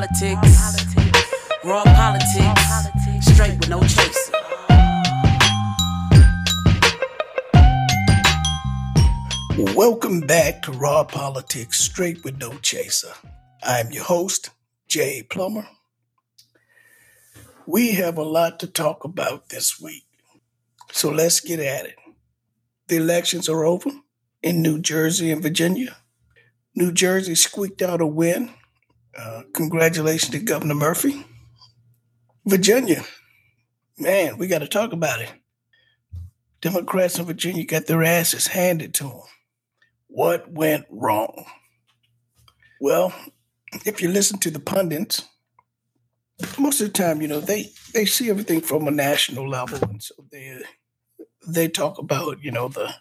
politics, raw politics, straight with no chaser. Welcome back to Raw Politics Straight with No Chaser. I'm your host, Jay Plummer. We have a lot to talk about this week, so let's get at it. The elections are over in New Jersey and Virginia. New Jersey squeaked out a win. Uh, congratulations to Governor Murphy. Virginia, man, we got to talk about it. Democrats in Virginia got their asses handed to them. What went wrong? Well, if you listen to the pundits, most of the time, you know, they they see everything from a national level, and so they they talk about, you know, the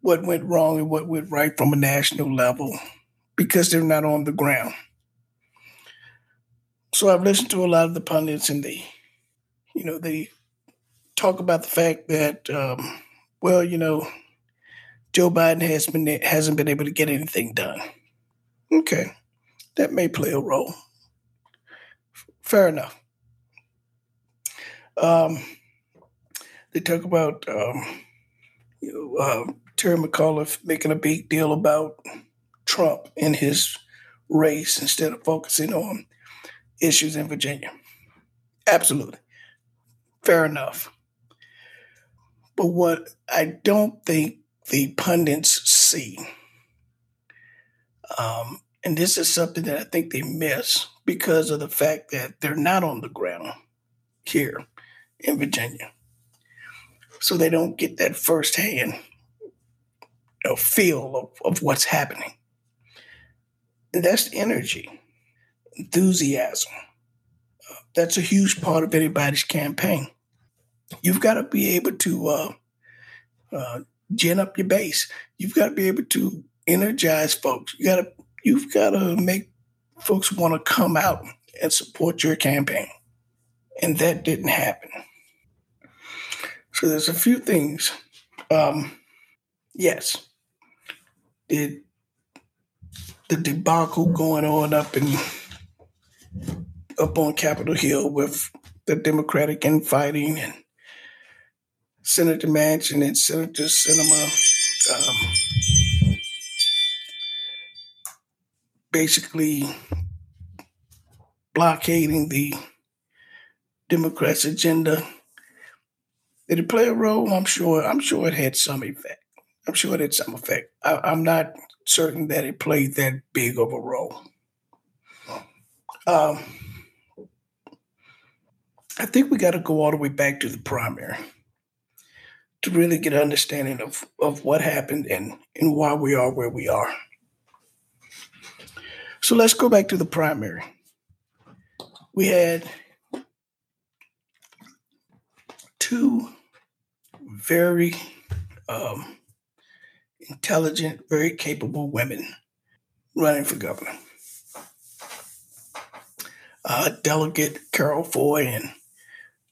what went wrong and what went right from a national level because they're not on the ground. So I've listened to a lot of the pundits, and they, you know, they talk about the fact that, um, well, you know, Joe Biden has been hasn't been able to get anything done. Okay, that may play a role. Fair enough. Um, they talk about um, you know, uh, Terry McAuliffe making a big deal about Trump in his race instead of focusing on issues in Virginia. Absolutely. Fair enough. But what I don't think the pundits see. Um, and this is something that I think they miss because of the fact that they're not on the ground here in Virginia. So they don't get that firsthand you know, feel of, of what's happening. That's energy, enthusiasm. That's a huge part of anybody's campaign. You've got to be able to uh, uh, gin up your base. You've got to be able to energize folks. You got to you've got to make folks want to come out and support your campaign. And that didn't happen. So there's a few things. Um, yes, the the debacle going on up in up on Capitol Hill with the Democratic infighting and Senator Manchin and Senator Sinema um, basically blockading the Democrats' agenda. Did it play a role? I'm sure. I'm sure it had some effect. I'm sure it had some effect. I, am not certain that it played that big of a role. Um, I think we got to go all the way back to the primary to really get an understanding of, of what happened and, and why we are where we are. So let's go back to the primary. We had two very um, intelligent, very capable women running for governor. Uh, Delegate Carroll Foy and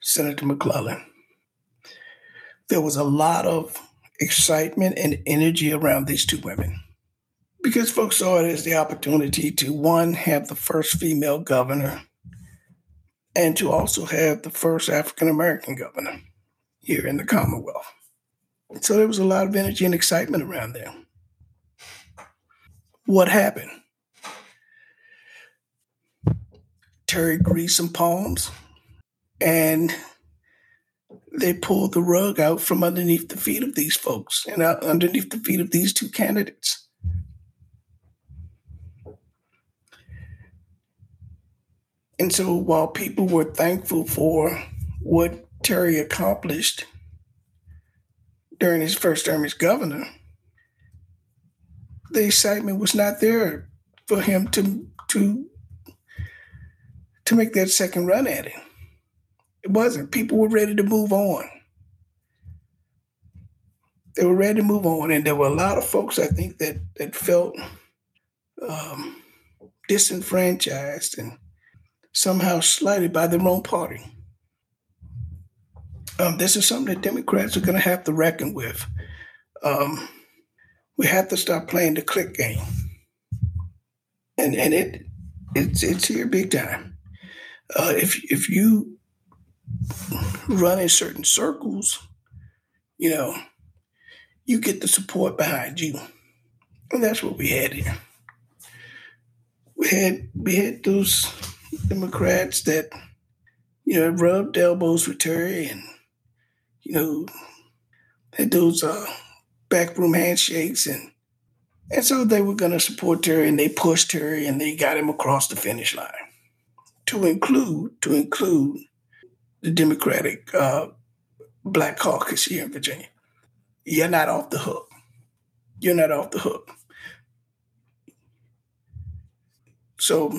Senator McClellan there was a lot of excitement and energy around these two women because folks saw it as the opportunity to one have the first female governor and to also have the first African American governor here in the Commonwealth. So there was a lot of energy and excitement around there. What happened? Terry greased some palms and they pulled the rug out from underneath the feet of these folks and underneath the feet of these two candidates. And so while people were thankful for what Terry accomplished during his first term as governor, the excitement was not there for him to to to make that second run at it. It wasn't. People were ready to move on. They were ready to move on, and there were a lot of folks I think that that felt um, disenfranchised and somehow slighted by their own party. Um, this is something that Democrats are going to have to reckon with. Um, we have to stop playing the click game, and and it it's it's here big time. Uh, if if you run in certain circles, you know, you get the support behind you, and that's what we had here. We had we had those Democrats that you know rubbed elbows with Terry and you know that those uh, backroom handshakes and and so they were going to support Terry and they pushed Terry and they got him across the finish line to include to include the Democratic uh, Black Caucus here in Virginia. You're not off the hook. You're not off the hook. So,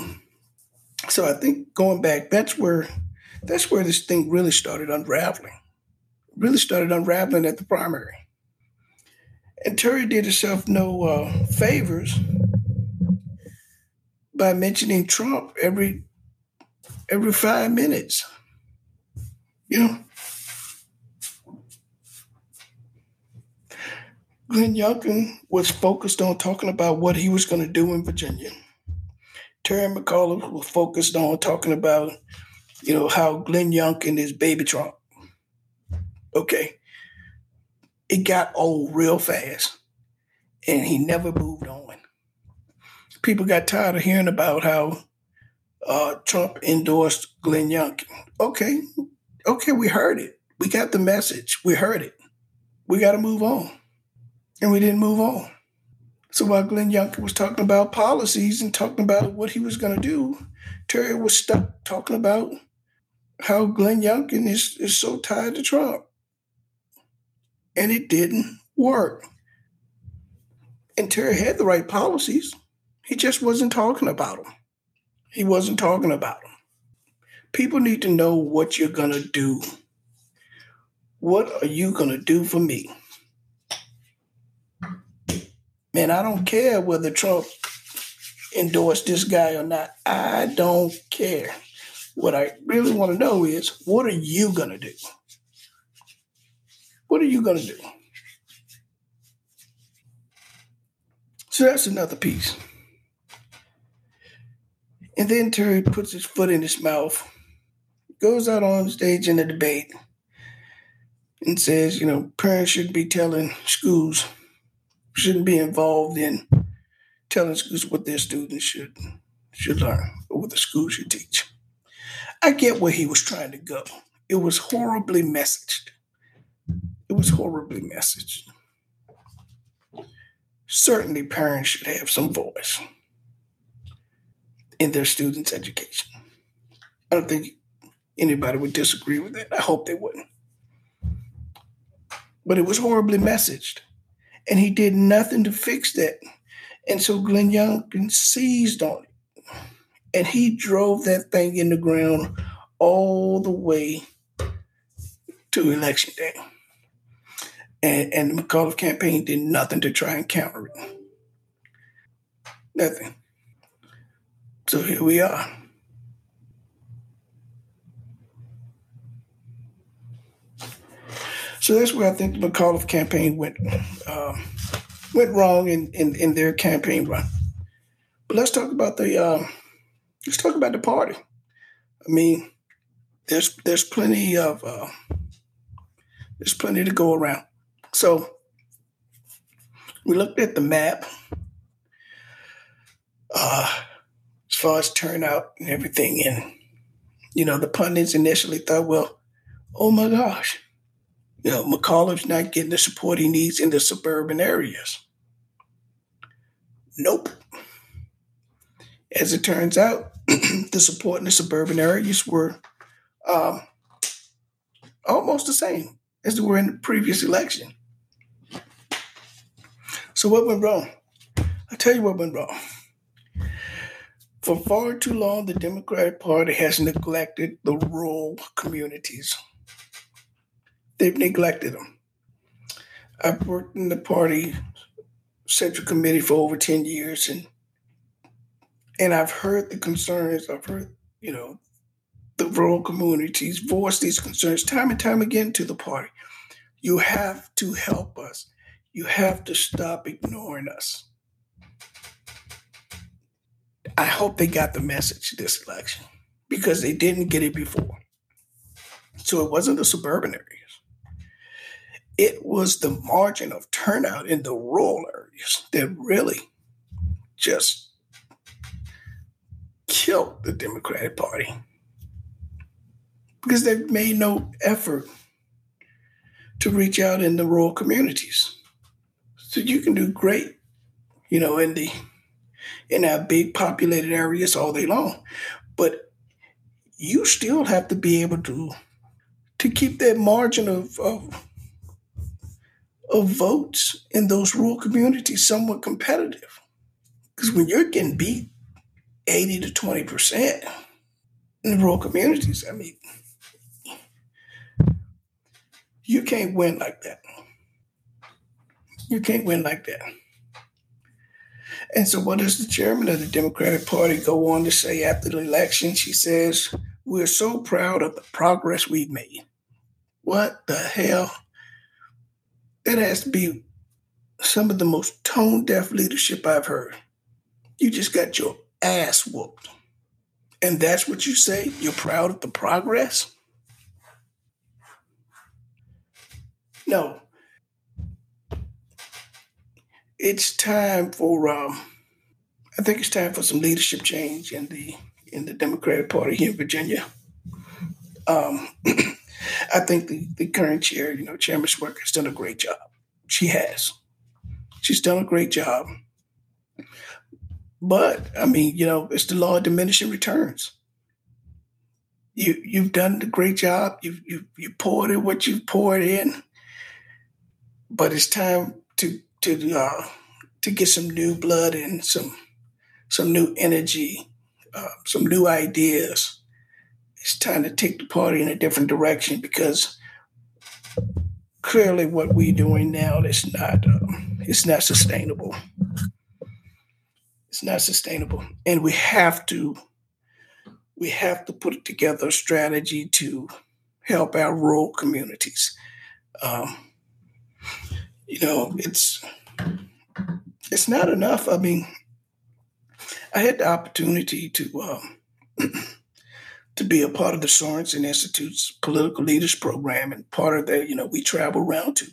so I think going back, that's where that's where this thing really started unraveling. Really started unraveling at the primary. And Terry did herself no uh, favors by mentioning Trump every every five minutes. You know, Glenn Youngkin was focused on talking about what he was going to do in Virginia. Terry McAuliffe was focused on talking about, you know, how Glenn Youngkin is baby Trump. Okay it got old real fast and he never moved on. People got tired of hearing about how uh, Trump endorsed Glenn Youngkin. Okay, okay, we heard it. We got the message. We heard it. We got to move on. And we didn't move on. So while Glenn Youngkin was talking about policies and talking about what he was going to do, Terry was stuck talking about how Glenn Youngkin is, is so tied to Trump and it didn't work. And Terry had the right policies. He just wasn't talking about them. He wasn't talking about them. People need to know what you're going to do. What are you going to do for me? Man, I don't care whether Trump endorsed this guy or not. I don't care. What I really want to know is what are you going to do? What are you going to do? So that's another piece. And then Terry puts his foot in his mouth, goes out on stage in the debate, and says, you know, parents shouldn't be telling schools, shouldn't be involved in telling schools what their students should should learn or what the school should teach. I get where he was trying to go. It was horribly messaged. It was horribly messaged. Certainly, parents should have some voice in their students' education. I don't think anybody would disagree with that. I hope they wouldn't. But it was horribly messaged, and he did nothing to fix that. And so Glenn Youngkin seized on it, and he drove that thing in the ground all the way to election day and, and the McAuliffe campaign did nothing to try and counter it. Nothing. So here we are. So that's where I think the McAuliffe campaign went uh, went wrong in, in, in, their campaign run. But let's talk about the uh, let's talk about the party. I mean, there's there's plenty of uh, there's plenty to go around. So we looked at the map uh, as far as turnout and everything. And, you know, the pundits initially thought, well, oh my gosh, you know, McAuliffe's not getting the support he needs in the suburban areas. Nope. As it turns out, the support in the suburban areas were um, almost the same as they were in the previous election So what went wrong? I tell you what went wrong. For far too long, the Democratic Party has neglected the rural communities. They've neglected them. I've worked in the party central committee for over 10 years and and I've heard the concerns, I've heard, you know, the rural communities voice these concerns time and time again to the party. You have to help us. You have to stop ignoring us. I hope they got the message this election because they didn't get it before. So it wasn't the suburban areas. It was the margin of turnout in the rural areas that really just killed the Democratic Party because they've made no effort to reach out in the rural communities. So you can do great, you know, in the in our big populated areas all day long. But you still have to be able to to keep that margin of, of of votes in those rural communities somewhat competitive. Because when you're getting beat 80 to 20 percent in the rural communities, I mean, you can't win like that. You can't win like that. And so, what does the chairman of the Democratic Party go on to say after the election? She says, We're so proud of the progress we've made. What the hell? That has to be some of the most tone deaf leadership I've heard. You just got your ass whooped. And that's what you say? You're proud of the progress? No, it's time for um, I think it's time for some leadership change in the in the Democratic Party here in Virginia. Um, I think the, the current chair, you know, Chairman Swerk has done a great job. She has. She's done a great job. But I mean, you know, it's the law of diminishing returns. You you've done a great job. You you you poured in what you've poured in. But it's time to to uh, to get some new blood and some some new energy, uh, some new ideas. It's time to take the party in a different direction because clearly what we're doing now is not um, it's not sustainable. It's not sustainable, and we have to we have to put together a strategy to help our rural communities. Um, you know, it's it's not enough. I mean, I had the opportunity to um, to be a part of the Sorensen Institute's political leaders program, and part of that, you know, we travel around to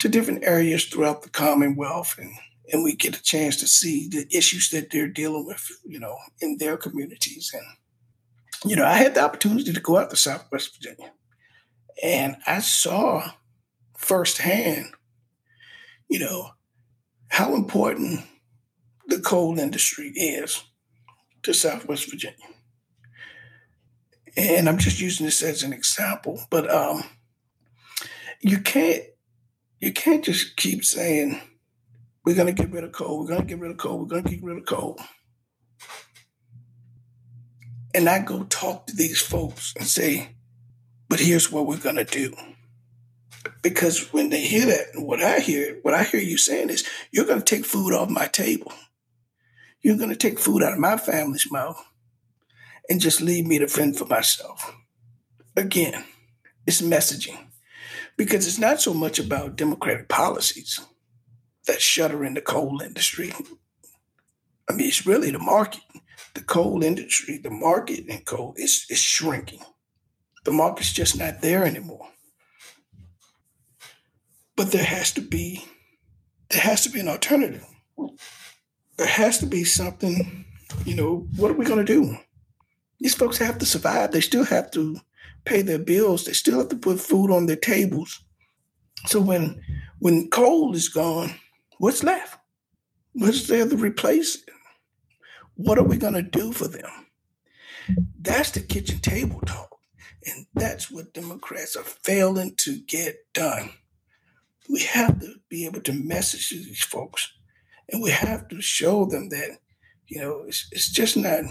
to different areas throughout the Commonwealth, and and we get a chance to see the issues that they're dealing with, you know, in their communities. And you know, I had the opportunity to go out to Southwest Virginia, and I saw firsthand, you know, how important the coal industry is to Southwest Virginia. And I'm just using this as an example, but um, you can't you can't just keep saying we're going to get rid of coal, we're going to get rid of coal, we're going to get rid of coal, and I go talk to these folks and say, but here's what we're going to do because when they hear that, what I hear, what I hear you saying is, you're going to take food off my table. You're going to take food out of my family's mouth and just leave me to fend for myself. Again, it's messaging because it's not so much about democratic policies that shutter in the coal industry. I mean, it's really the market. The coal industry, the market in coal is, is shrinking. The market's just not there anymore. But there has to be there has to be an alternative. There has to be something, you know, what are we gonna do? These folks have to survive. They still have to pay their bills. They still have to put food on their tables. So when when coal is gone, what's left? What's there to replace it? What are we gonna do for them? That's the kitchen table talk. And that's what Democrats are failing to get done. We have to be able to message these folks, and we have to show them that you know it's, it's just not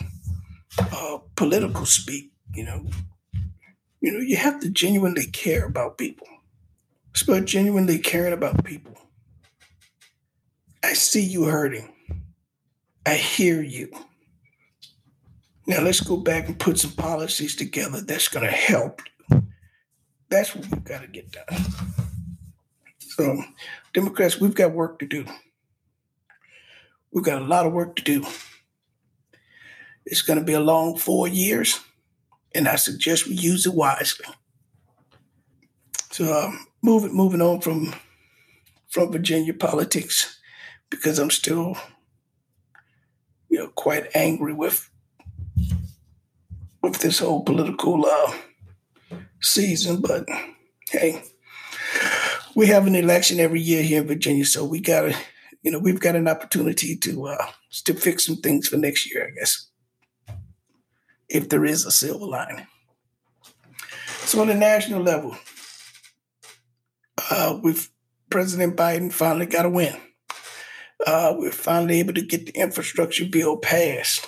uh, political speak. You know, you know you have to genuinely care about people. It's about genuinely caring about people. I see you hurting. I hear you. Now let's go back and put some policies together that's going to help. That's what we've got to get done. So, Democrats, we've got work to do. We've got a lot of work to do. It's going to be a long four years, and I suggest we use it wisely. So, um, moving moving on from from Virginia politics, because I'm still, you know, quite angry with with this whole political uh, season. But hey, we have an election every year here in Virginia, so we gotta, you know, we've got an opportunity to uh, to fix some things for next year, I guess, if there is a silver lining. So on the national level, uh, we've President Biden finally got a win. Uh, we're finally able to get the infrastructure bill passed.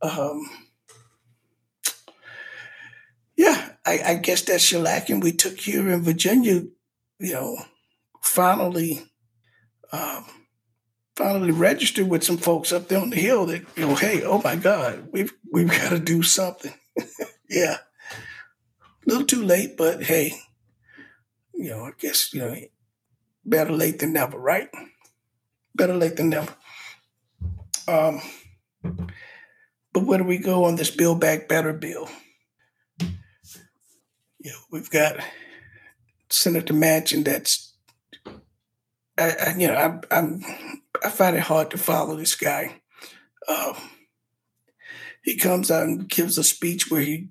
Um, yeah, I, I guess that shellacking we took here in Virginia, you know, finally, um, finally registered with some folks up there on the hill that you know, hey, oh my God, we've we've got to do something. yeah, a little too late, but hey, you know, I guess you know, better late than never, right? Better late than never. Um, but where do we go on this Build Back Better bill? you know, we've got Senator Manchin that's, I, I you know, I'm, I'm, I find it hard to follow this guy. Um, he comes out and gives a speech where he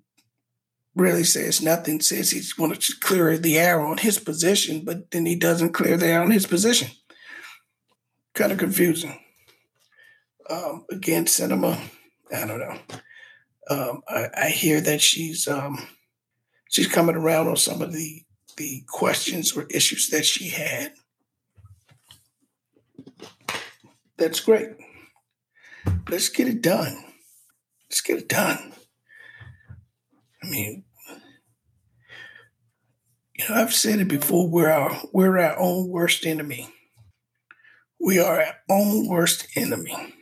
really says nothing, says he's going to clear the air on his position, but then he doesn't clear the air on his position. Kind of confusing. Um, again, Sinema, I don't know. Um, I, I, hear that she's um, she's coming around on some of the the questions or issues that she had. That's great. Let's get it done. Let's get it done. I mean, you know, I've said it before. We're our we're our own worst enemy. We are our own worst enemy.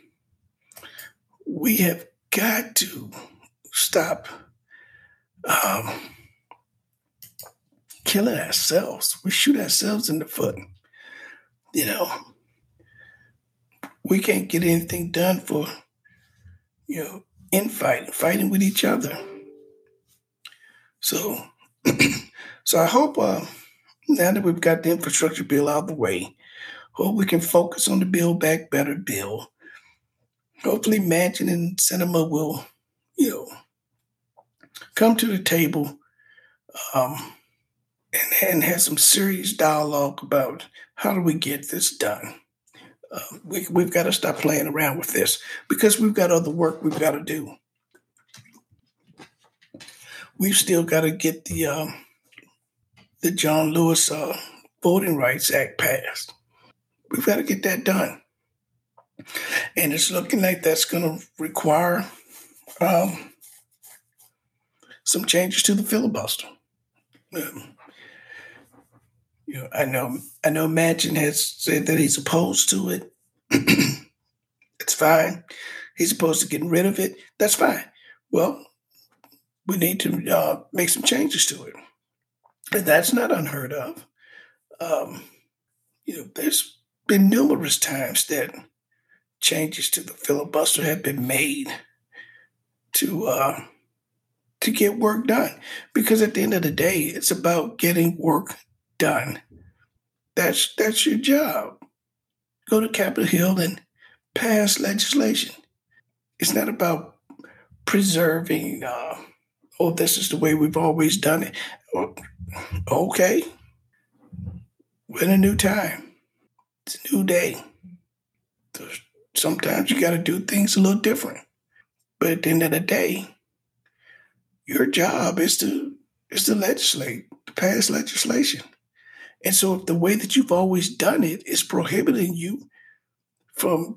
We have got to stop um, killing ourselves. We shoot ourselves in the foot. You know, we can't get anything done for, you know, infighting, fighting with each other. So, so I hope uh, now that we've got the infrastructure bill out of the way, hope we can focus on the Build Back Better bill. Hopefully, Manchin and Sinema will, you know, come to the table um, and, and have some serious dialogue about how do we get this done. Uh, we, we've got to stop playing around with this because we've got other work we've got to do. We've still got to get the um, the John Lewis uh, Voting Rights Act passed. We've got to get that done, and it's looking like that's going to require um, some changes to the filibuster. Um, you know, I know I know Manchin has said that he's opposed to it. it's fine. He's opposed to getting rid of it. That's fine. Well, we need to uh, make some changes to it. And that's not unheard of. Um, you know, there's been numerous times that changes to the filibuster have been made to uh, to get work done. Because at the end of the day, it's about getting work done. That's that's your job. Go to Capitol Hill and pass legislation. It's not about preserving. Uh, oh, this is the way we've always done it. Okay, we're in a new time. It's a new day. sometimes you got to do things a little different. But at the end of the day, your job is to is to legislate, to pass legislation. And so, if the way that you've always done it is prohibiting you from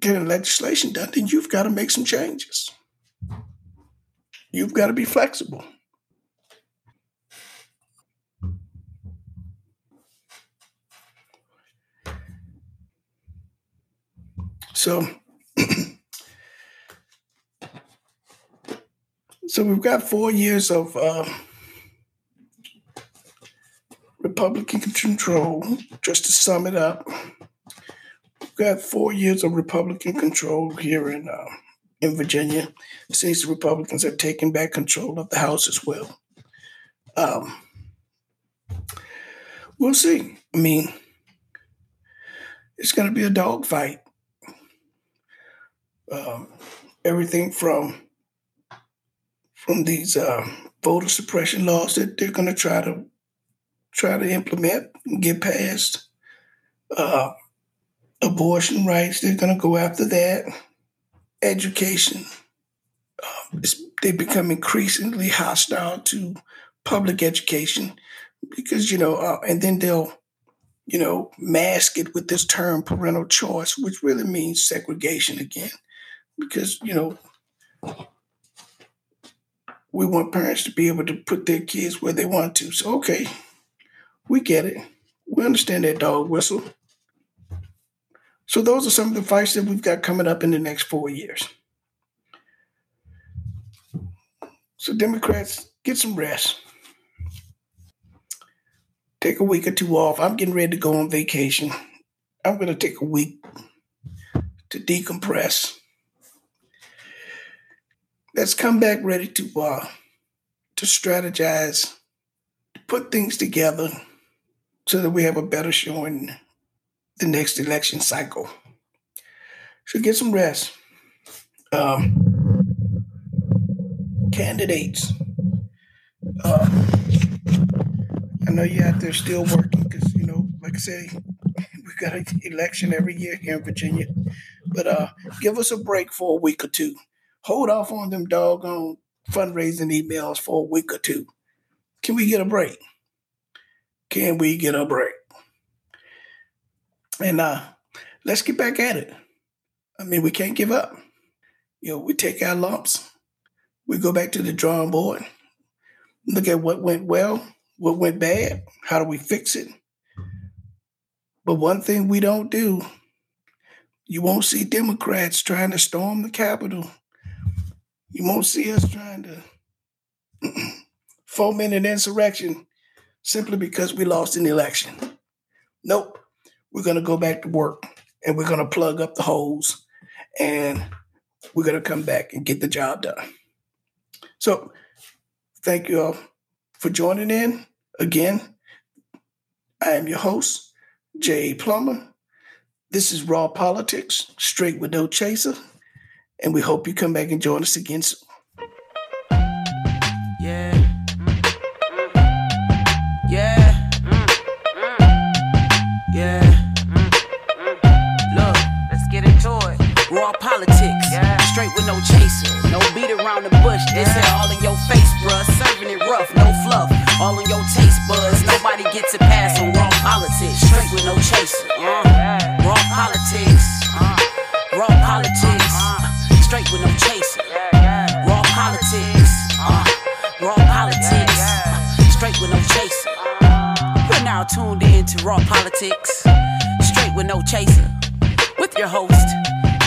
getting legislation done, then you've got to make some changes. You've got to be flexible. So, so we've got four years of uh, Republican control. Just to sum it up, we've got four years of Republican control here in uh, in Virginia. Since the Republicans have taken back control of the House as well. Um, we'll see. I mean, it's going to be a dogfight um, everything from from these uh, voter suppression laws that they're going to try to try to implement and get passed. Uh, abortion rights, they're going to go after that. Education, uh, they become increasingly hostile to public education because you know, uh, and then they'll you know mask it with this term parental choice, which really means segregation again because you know we want parents to be able to put their kids where they want to. So okay, we get it. We understand that dog whistle. So those are some of the fights that we've got coming up in the next four years. So Democrats, get some rest. Take a week or two off. I'm getting ready to go on vacation. I'm going to take a week to decompress let's come back ready to uh, to strategize, to put things together, so that we have a better showing the next election cycle. So get some rest. Um, candidates. Uh, I know you're out there still working because you know, like I say, we've got an election every year here in Virginia. But uh, give us a break for a week or two hold off on them doggone fundraising emails for a week or two. Can we get a break? Can we get a break? And uh, let's get back at it. I mean, we can't give up. You know, we take our lumps, we go back to the drawing board, look at what went well, what went bad, how do we fix it. But one thing we don't do, you won't see Democrats trying to storm the Capitol you won't see us trying to foment an insurrection simply because we lost an election. Nope. We're going to go back to work and we're going to plug up the holes and we're going to come back and get the job done. So, thank you all for joining in. Again, I am your host, Jay Plummer. This is Raw Politics, straight with no chaser. And we hope you come back and join us again soon. Straight with no chaser. No beat around the bush. This yeah. all in your face, bruh. Serving it rough, no fluff. All in your taste buds. Nobody gets a pass on raw politics. Straight with no chaser. Uh. Raw politics. Uh. Raw politics straight with no chaser. Raw politics, uh, raw politics, uh, straight with no chaser. You're now tuned in to Raw Politics, straight with no chaser, with your host,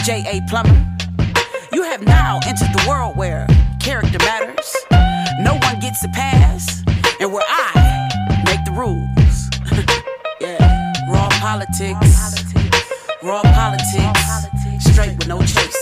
J.A. Plummer. Have now entered the world where character matters, no one gets a pass, and where I make the rules. yeah, raw politics, raw politics, straight with no chaser.